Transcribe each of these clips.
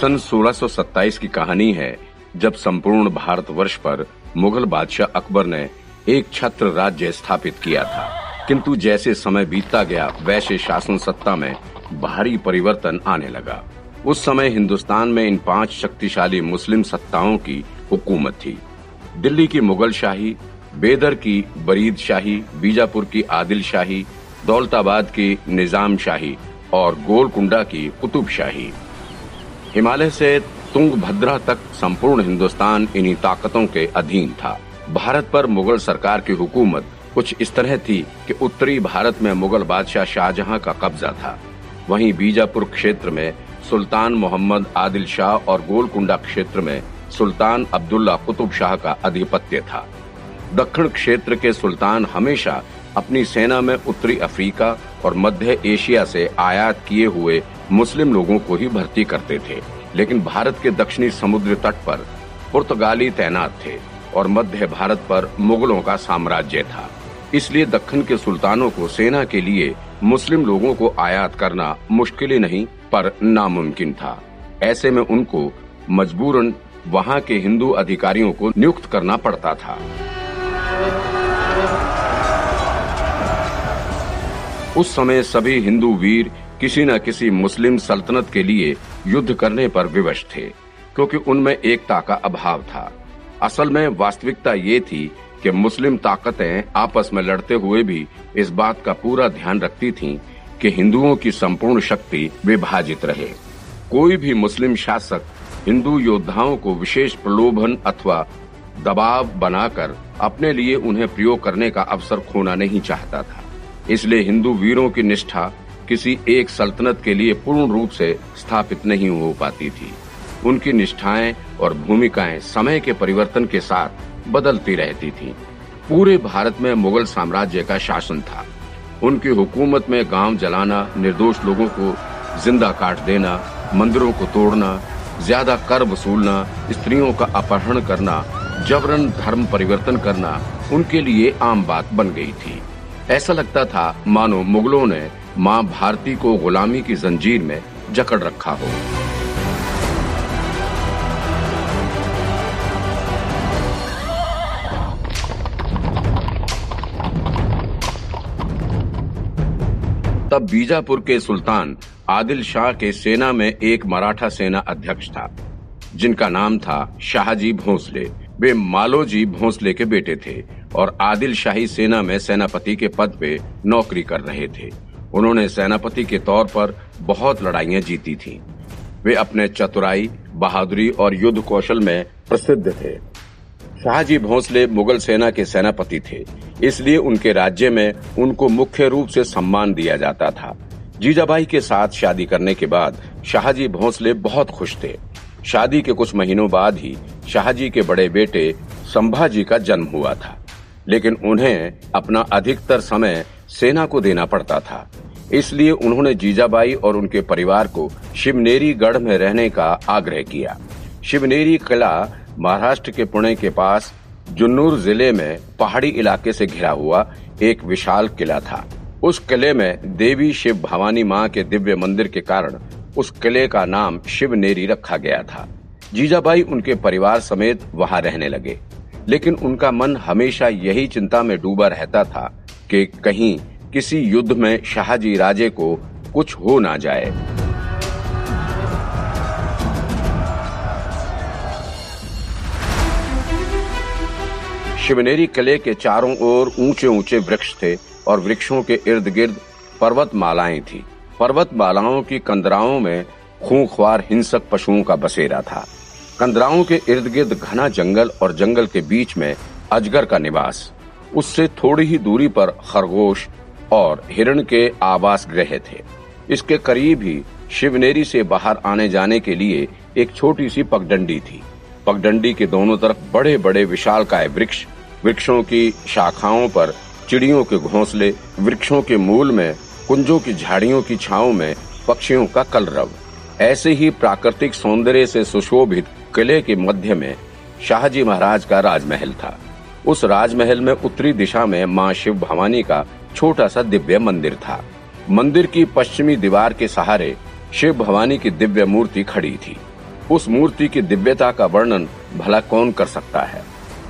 सन 1627 की कहानी है, जब संपूर्ण भारतवर्ष पर मुगल बादशाह अकबर ने एक छत्र राज्य स्थापित किया था। किंतु जैसे समय बीतता गया, वैसे शासन सत्ता में भारी परिवर्तन आने लगा। उस समय हिंदुस्तान में इन पाँच शक्तिशाली मुस्लिम सत्ताओं की हुकूमत थी। दिल्ली की मुगल शाही, बेदर की बरीद शाही, बीजापुर की आदिल शाही, दौलताबाद की निज़ाम शाही और गोलकुंडा की कुतुब शाही। हिमालय से तुंगभद्रा तक संपूर्ण हिंदुस्तान इन्हीं ताकतों के अधीन था। भारत पर मुगल सरकार की हुकूमत कुछ इस तरह थी कि उत्तरी भारत में मुगल बादशाह शाहजहां का कब्जा था। वहीं बीजापुर क्षेत्र में सुल्तान मोहम्मद आदिल शाह और गोलकुंडा क्षेत्र में सुल्तान अब्दुल्ला कुतुब शाह का अधिपत्य था। दक्षिण क्षेत्र के सुल्तान हमेशा अपनी सेना में उत्तरी अफ्रीका और मध्य एशिया से आयात किए हुए मुस्लिम लोगों को ही भर्ती करते थे, लेकिन भारत के दक्षिणी समुद्र तट पर पुर्तगाली तैनात थे और मध्य भारत पर मुगलों का साम्राज्य था। इसलिए दक्षिण के सुल्तानों को सेना के लिए मुस्लिम लोगों को आयात करना मुश्किल ही नहीं, पर नामुमकिन था। ऐसे में उनको मजबूरन वहाँ के हिंदू अधिकारियों को नियुक्त करना पड़ता था। उस समय सभी हिंदू वीर किसी न किसी मुस्लिम सल्तनत के लिए युद्ध करने पर विवश थे, क्योंकि उनमें एकता का अभाव था। असल में वास्तविकता ये थी कि मुस्लिम ताकतें आपस में लड़ते हुए भी इस बात का पूरा ध्यान रखती थीं कि हिंदुओं की संपूर्ण शक्ति विभाजित रहे। कोई भी मुस्लिम शासक हिंदू योद्धाओं को विशेष प्रलोभन अथवा दबाव बनाकर अपने लिए उन्हें प्रयोग करने का अवसर खोना नहीं चाहता था। इसलिए हिंदू वीरों की निष्ठा किसी एक सल्तनत के लिए पूर्ण रूप से स्थापित नहीं हो पाती थी। उनकी निष्ठाएँ और भूमिकाएँ समय के परिवर्तन के साथ बदलती रहती थीं। पूरे भारत में मुगल साम्राज्य का शासन था। उनकी हुकूमत में गाँव जलाना, निर्दोष लोगों को ज़िंदा काट देना, मंदिरों को तोड़ना, ज़्यादा कर वसूलना, स्त्रियों का अपहरण करना, जबरन धर्म परिवर्तन करना उनके लिए आम बात बन गई थी। ऐसा लगता था, मानो मुगलों ने माँ भारती को गुलामी की जंजीर में जकड़ रखा हो। तब बीजापुर के सुल्तान आदिल शाह के सेना में एक मराठा सेना अध्यक्ष था, जिनका नाम था शाहजी भोसले। वे मालोजी भोसले के बेटे थे और आदिल शाही सेना में सेनापति के पद पे नौकरी कर रहे थे। उन्होंने सेनापति के तौर पर बहुत लड़ाइयाँ जीती थीं। वे अपने चतुराई, बहादुरी और युद्ध कौशल में प्रसिद्ध थे। शाहजी भोसले मुगल सेना के सेनापति थे, इसलिए उनके राज्य में उनको मुख्य रूप से सम्मान दिया जाता था। जीजाबाई के साथ शादी करने के बाद शाहजी भोसले बहुत खुश थे। शादी के कुछ महीनों बाद ही शाहजी के बड़े बेटे संभाजी का जन्म हुआ था। लेकिन उन्हें अपना अधिकतर समय सेना को देना पड़ता था। इसलिए उन्होंने जीजाबाई और उनके परिवार को शिवनेरी गढ़ में रहने का आग्रह किया। शिवनेरी किला महाराष्ट्र के पुणे के पास जुन्नूर ज़िले में पहाड़ी इलाके से घिरा हुआ एक विशाल किला था। उस किले में देवी शिव भवानी माँ के दिव्य मंदिर के कारण उस किले का नाम शिवनेरी रखा गया था। जीजाबाई उनके परिवार समेत वहाँ रहने लगे। लेकिन उनका मन हमेशा यही चिंता में डूबा रहता था कि कहीं किसी युद्ध में शाहजी राजे को कुछ हो ना जाए। शिवनेरी किले के चारों ओर ऊँचे ऊँचे वृक्ष थे और वृक्षों के इर्द गिर्द पर्वत मालाएँ थी। पर्वत मालाओं की कंदराओं में खूंखवार हिंसक पशुओं का बसेरा था। कंदराओं के इर्द गिर्द घना जंगल और जंगल के बीच में अजगर का निवास। उससे थोड़ी ही दूरी पर खरगोश और हिरण के आवास ग्रह थे। इसके करीब ही शिवनेरी से बाहर आने जाने के लिए एक छोटी सी पगडंडी थी। पगडंडी के दोनों तरफ़ बड़े बड़े विशाल काय वृक्ष, वृक्षों की शाखाओं पर चिड़ियों के घोंसले, वृक्षों के मूल में, कुंजों की झाड़ियों की छाओं में पक्षियों का कलरव। ऐसे ही प्राकृतिक सौंदर्य से सुशोभित किले के मध्य में शाहजी महाराज का राजमहल था। उस राजमहल में उत्तरी दिशा में माँ शिव भवानी का छोटा सा दिव्य मंदिर था। मंदिर की पश्चिमी दीवार के सहारे शिव भवानी की दिव्य मूर्ति खड़ी थी। उस मूर्ति की दिव्यता का वर्णन भला कौन कर सकता है?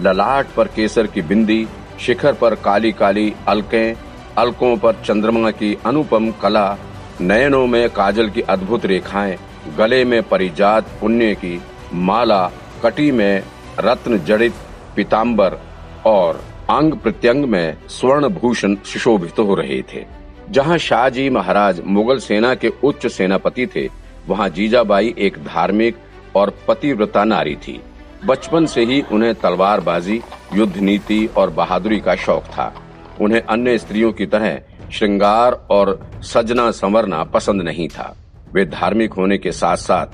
ललाट पर केसर की बिंदी, शिखर पर काली काली अलकें, अलकों पर चंद्रमा की अनुपम कला, नयनों में काजल की अद्भुत रेखाएँ, गले में परिजात पुण्य की माला, कटी में रत्न जड़ित पीताम्बर और अंग प्रत्यंग में स्वर्ण भूषण सुशोभित हो रहे थे। जहाँ शाहजी महाराज मुगल सेना के उच्च सेनापति थे, वहाँ जीजाबाई एक धार्मिक और पतिव्रता नारी थी। बचपन से ही उन्हें तलवारबाजी युद्ध नीति और बहादुरी का शौक था। उन्हें अन्य स्त्रियों की तरह श्रृंगार और सजना संवरना पसंद नहीं था। वे धार्मिक होने के साथ साथ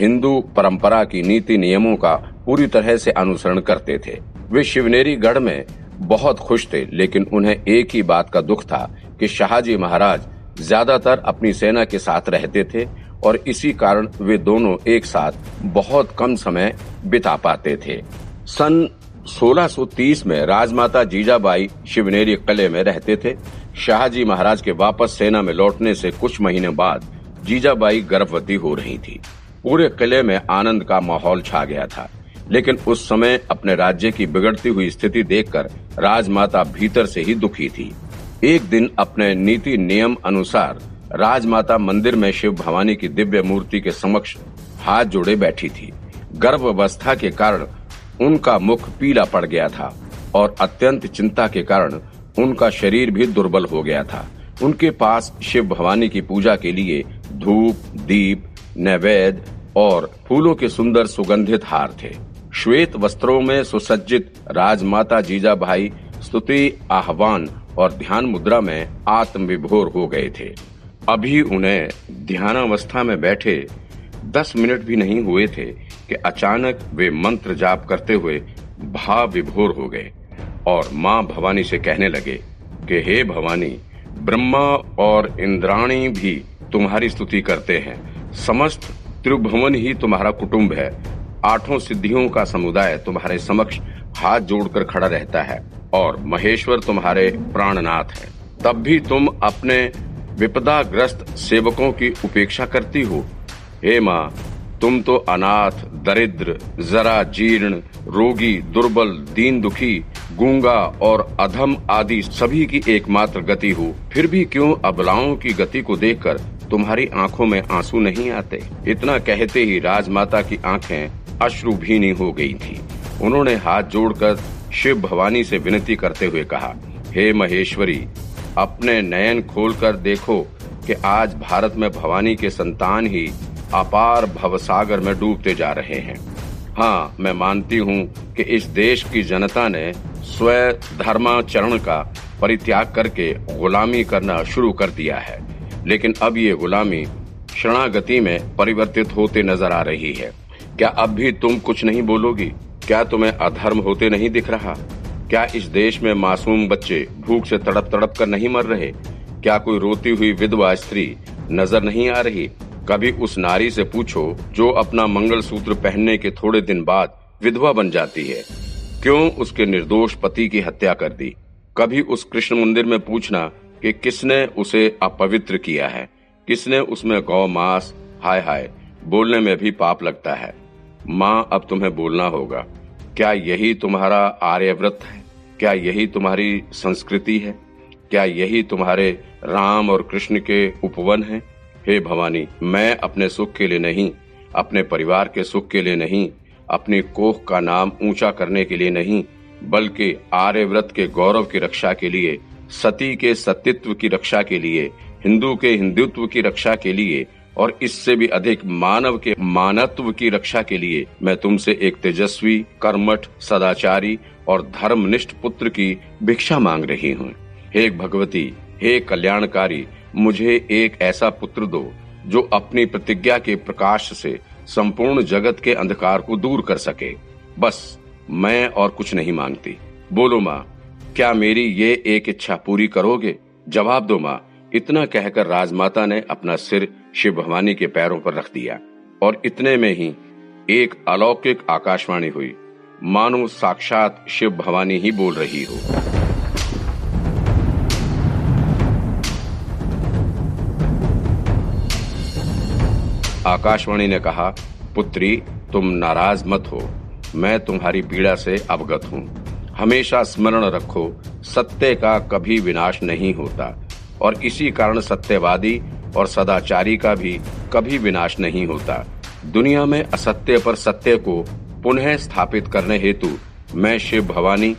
हिंदू परंपरा की नीति नियमों का पूरी तरह से अनुसरण करते थे। वे शिवनेरी गढ़ में बहुत खुश थे, लेकिन उन्हें एक ही बात का दुख था कि शाहजी महाराज ज़्यादातर अपनी सेना के साथ रहते थे और इसी कारण वे दोनों एक साथ बहुत कम समय बिता पाते थे। सन 1630 में राजमाता जीजाबाई शिवनेरी किले में रहते थे। शाहजी महाराज के वापस सेना में लौटने से कुछ महीने बाद जीजाबाई गर्भवती हो रही थी। पूरे किले में आनंद का माहौल छा गया था। लेकिन उस समय अपने राज्य की बिगड़ती हुई स्थिति देखकर राजमाता भीतर से ही दुखी थी। एक दिन अपने नीति नियम अनुसार राजमाता मंदिर में शिव भवानी की दिव्य मूर्ति के समक्ष हाथ जोड़े बैठी थी। गर्भ अवस्था के कारण उनका मुख पीला पड़ गया था और अत्यंत चिंता के कारण उनका शरीर भी दुर्बल हो गया था। उनके पास शिव भवानी की पूजा के लिए धूप, दीप नैवेद्य और फूलों के सुंदर सुगंधित हार थे। श्वेत वस्त्रों में सुसज्जित राजमाता जीजा भाई स्तुति, आह्वान और ध्यान मुद्रा में आत्म विभोर हो गए थे। अभी उन्हें ध्यानावस्था में बैठे दस मिनट भी नहीं हुए थे कि अचानक वे मंत्र जाप करते हुए भाव विभोर हो गए और माँ भवानी से कहने लगे कि, हे भवानी, ब्रह्मा और इंद्राणी भी तुम्हारी स्तुति करते हैं। समस्त त्रिभुवन ही तुम्हारा कुटुंब है। आठों सिद्धियों का समुदाय तुम्हारे समक्ष हाथ जोड़कर खड़ा रहता है और महेश्वर तुम्हारे प्राणनाथ है। तब भी तुम अपने विपदाग्रस्त सेवकों की उपेक्षा करती हो। हे माँ, तुम तो अनाथ, दरिद्र, जरा जीर्ण, रोगी, दुर्बल दीन दुखी गूँगा और अधम आदि सभी की एकमात्र गति हो। फिर भी क्यों अबलाओं की गति को देखकर तुम्हारी आँखों में आँसू नहीं आते। इतना कहते ही राजमाता की आँखें अश्रुभीनी हो गई थी। उन्होंने हाथ जोड़कर शिव भवानी से विनती करते हुए कहा, हे महेश्वरी, अपने नयन खोलकर देखो कि आज भारत में भवानी के संतान ही अपार भवसागर में डूबते जा रहे हैं। हाँ मैं मानती हूँ कि इस देश की जनता ने स्व धर्माचरण का परित्याग करके गुलामी करना शुरू कर दिया है। लेकिन अब ये गुलामी शरणागति में परिवर्तित होते नज़र आ रही है। क्या अब भी तुम कुछ नहीं बोलोगी? क्या तुम्हें अधर्म होते नहीं दिख रहा? क्या इस देश में मासूम बच्चे भूख से तड़प तड़प कर नहीं मर रहे? क्या कोई रोती हुई विधवा स्त्री नज़र नहीं आ रही? कभी उस नारी से पूछो जो अपना मंगल सूत्र पहनने के थोड़े दिन बाद विधवा बन जाती है। क्यों उसके निर्दोष पति की हत्या कर दी? कभी उस कृष्ण मंदिर में पूछना कि किसने उसे अपवित्र किया है? किसने उसमें गौ, मांस, हाय हाय, बोलने में भी पाप लगता है? माँ, अब तुम्हें बोलना होगा। क्या यही तुम्हारा आर्यव्रत है? क्या यही तुम्हारी संस्कृति है? क्या यही तुम्हारे राम और कृष्ण के उपवन है? हे भवानी, मैं अपने सुख के लिए नहीं, अपने परिवार के सुख के लिए नहीं, अपनी कोख का नाम ऊँचा करने के लिए नहीं, बल्कि आर्यव्रत के गौरव की रक्षा के लिए सती के सत्यत्व की रक्षा के लिए, हिंदू के हिंदुत्व की रक्षा के लिए, और इससे भी अधिक मानव के मानत्व की रक्षा के लिए मैं तुमसे एक तेजस्वी, कर्मठ, सदाचारी और धर्मनिष्ठ पुत्र की भिक्षा मांग रही हूँ। हे भगवती, हे कल्याणकारी, मुझे एक ऐसा पुत्र दो, जो अपनी प्रतिज्ञा के प्रकाश से संपूर्ण जगत के अंधकार को दूर कर सके। बस, मैं और कुछ नहीं मांगती। बोलो माँ। क्या मेरी ये एक इच्छा पूरी करोगे? जवाब दो माँ। इतना कहकर राजमाता ने अपना सिर शिव भवानी के पैरों पर रख दिया और इतने में ही एक अलौकिक आकाशवाणी हुई। मानो साक्षात शिव भवानी ही बोल रही हो। आकाशवाणी ने कहा, पुत्री, तुम नाराज़ मत हो। मैं तुम्हारी पीड़ा से अवगत हूँ। हमेशा स्मरण रखो, सत्य का कभी विनाश नहीं होता। और इसी कारण सत्यवादी और सदाचारी का भी कभी विनाश नहीं होता। दुनिया में असत्य पर सत्य को पुनः स्थापित करने हेतु मैं शिव भवानी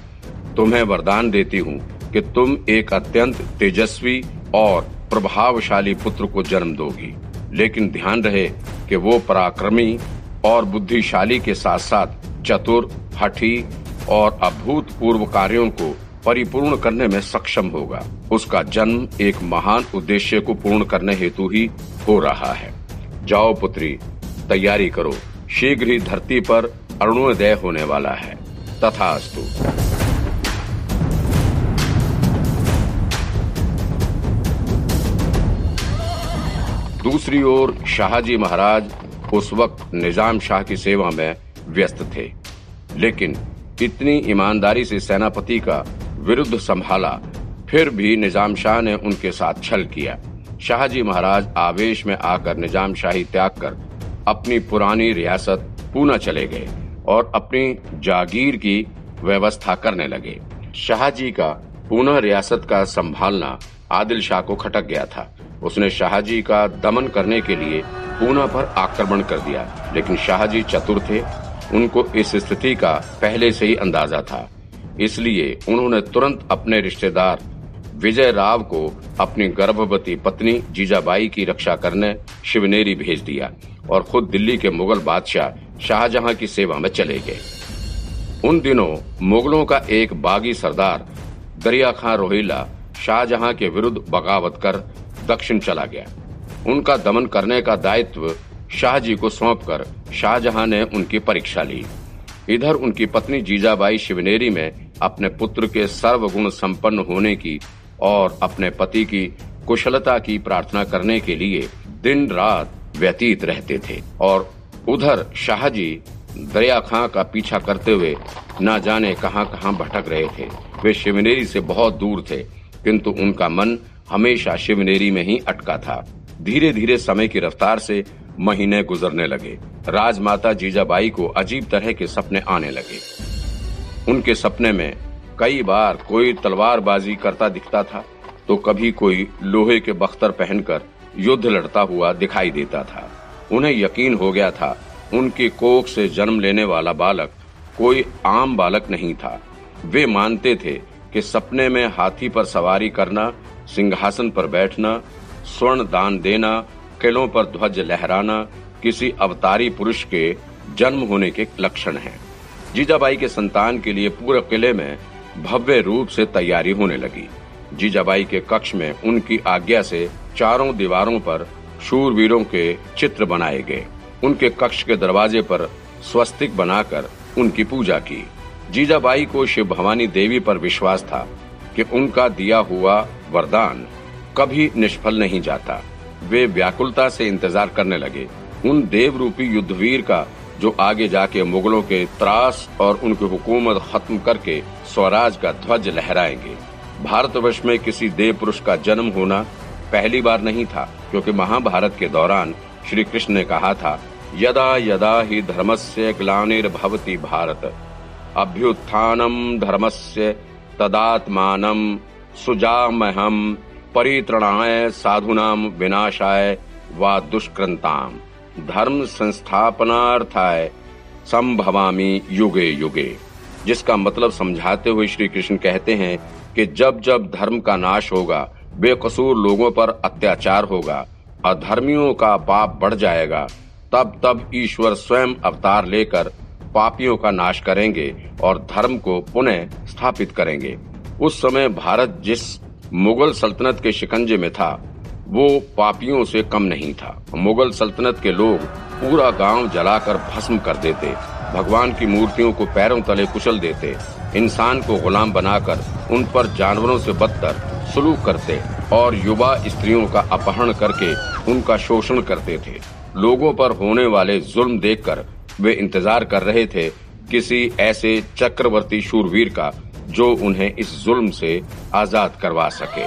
तुम्हें वरदान देती हूँ कि तुम एक अत्यंत तेजस्वी और प्रभावशाली पुत्र को जन्म दोगी। लेकिन ध्यान रहे कि वो पराक्रमी और बुद्धिशाली के साथ साथ चतुर, हठी और अभूतपूर्व कार्यों को परिपूर्ण करने में सक्षम होगा। उसका जन्म एक महान उद्देश्य को पूर्ण करने हेतु ही हो रहा है। जाओ पुत्री, तैयारी करो। शीघ्र ही धरती पर अरुणोदय होने वाला है। तथा अस्तु दूसरी ओर शाहजी महाराज उस वक्त निज़ाम शाह की सेवा में व्यस्त थे। लेकिन इतनी ईमानदारी से सेनापति का विरुद्ध संभाला, फिर भी निज़ाम शाह ने उनके साथ छल किया। शाहजी महाराज आवेश में आकर निज़ाम शाही त्याग कर अपनी पुरानी रियासत पूना चले गए और अपनी जागीर की व्यवस्था करने लगे। शाहजी का पूना रियासत का संभालना आदिल शाह को खटक गया था। उसने शाहजी का दमन करने के लिए पूना पर आक्रमण कर दिया, लेकिन शाहजी चतुर थे उनको इस स्थिति का पहले से ही अंदाज़ा था। इसलिए उन्होंने तुरंत अपने रिश्तेदार विजय राव को अपनी गर्भवती पत्नी जीजाबाई की रक्षा करने शिवनेरी भेज दिया और खुद दिल्ली के मुगल बादशाह शाहजहां की सेवा में चले गए। उन दिनों मुगलों का एक बागी सरदार दरिया खां रोहिला शाहजहां के विरुद्ध बगावत कर दक्षिण चला गया। उनका दमन करने का दायित्व शाहजी को सौंपकर शाहजहां ने उनकी परीक्षा ली। इधर उनकी पत्नी जीजाबाई शिवनेरी में अपने पुत्र के सर्वगुण संपन्न होने की और अपने पति की कुशलता की प्रार्थना करने के लिए दिन रात व्यतीत रहते थे और उधर शाहजी दरिया खां का पीछा करते हुए न जाने कहाँ कहाँ भटक रहे थे। वे शिवनेरी से बहुत दूर थे, किंतु उनका मन हमेशा शिवनेरी में ही अटका था। धीरे धीरे समय की रफ्तार से महीने गुजरने लगे। राजमाता जीजाबाई को अजीब तरह के सपने आने लगे। उनके सपने में कई बार कोई तलवारबाजी करता दिखता था तो कभी कोई लोहे के बख्तर पहनकर युद्ध लड़ता हुआ दिखाई देता था। उन्हें यकीन हो गया था, उनकी कोख से जन्म लेने वाला बालक कोई आम बालक नहीं था। वे मानते थे कि सपने में हाथी पर सवारी करना, सिंहासन पर बैठना, स्वर्ण दान देना किलों पर ध्वज लहराना किसी अवतारी पुरुष के जन्म होने के लक्षण हैं। जीजाबाई के संतान के लिए पूरे किले में भव्य रूप से तैयारी होने लगी। जीजाबाई के कक्ष में उनकी आज्ञा से चारों दीवारों पर शूरवीरों के चित्र बनाए गए। उनके कक्ष के दरवाजे पर स्वस्तिक बनाकर उनकी पूजा की। जीजाबाई को शिव भवानी देवी पर विश्वास था कि उनका दिया हुआ वरदान कभी निष्फल नहीं जाता। वे व्याकुलता से इंतज़ार करने लगे। उन देव रूपी युद्धवीर का, जो आगे जाके मुगलों के त्रास और उनकी हुकूमत खत्म करके स्वराज का ध्वज लहराएँगे। भारतवर्ष में किसी देव पुरुष का जन्म होना पहली बार नहीं था, क्योंकि महाभारत के दौरान श्री कृष्ण ने कहा था, यदा यदा ही धर्म धर्मस्य ग्लानिर्भवती भारत। अभ्युत्थानम धर्मस्य तदात्मानम सुजामहम परित्रणाय साधुनाम विनाशाय व दुष्कृताम धर्म संस्थापनार्थाय संभवामी युगे युगे। जिसका मतलब समझाते हुए श्री कृष्ण कहते हैं कि जब जब धर्म का नाश होगा, बेकसूर लोगों पर अत्याचार होगा, अधर्मियों का पाप बढ़ जाएगा, तब तब ईश्वर स्वयं अवतार लेकर पापियों का नाश करेंगे और धर्म को पुनः स्थापित करेंगे। उस समय भारत जिस मुगल सल्तनत के शिकंजे में था। वो पापियों से कम नहीं था। मुगल सल्तनत के लोग पूरा गाँव जलाकर भस्म कर देते। भगवान की मूर्तियों को पैरों तले कुचल देते। इंसान को गुलाम बनाकर उन पर जानवरों से बदतर सुलूक करते और युवा स्त्रियों का अपहरण करके उनका शोषण करते थे। लोगों पर होने वाले जुल्म देखकर वे इंतज़ार कर रहे थे किसी ऐसे चक्रवर्ती शूरवीर का जो उन्हें इस जुल्म से आज़ाद करवा सके।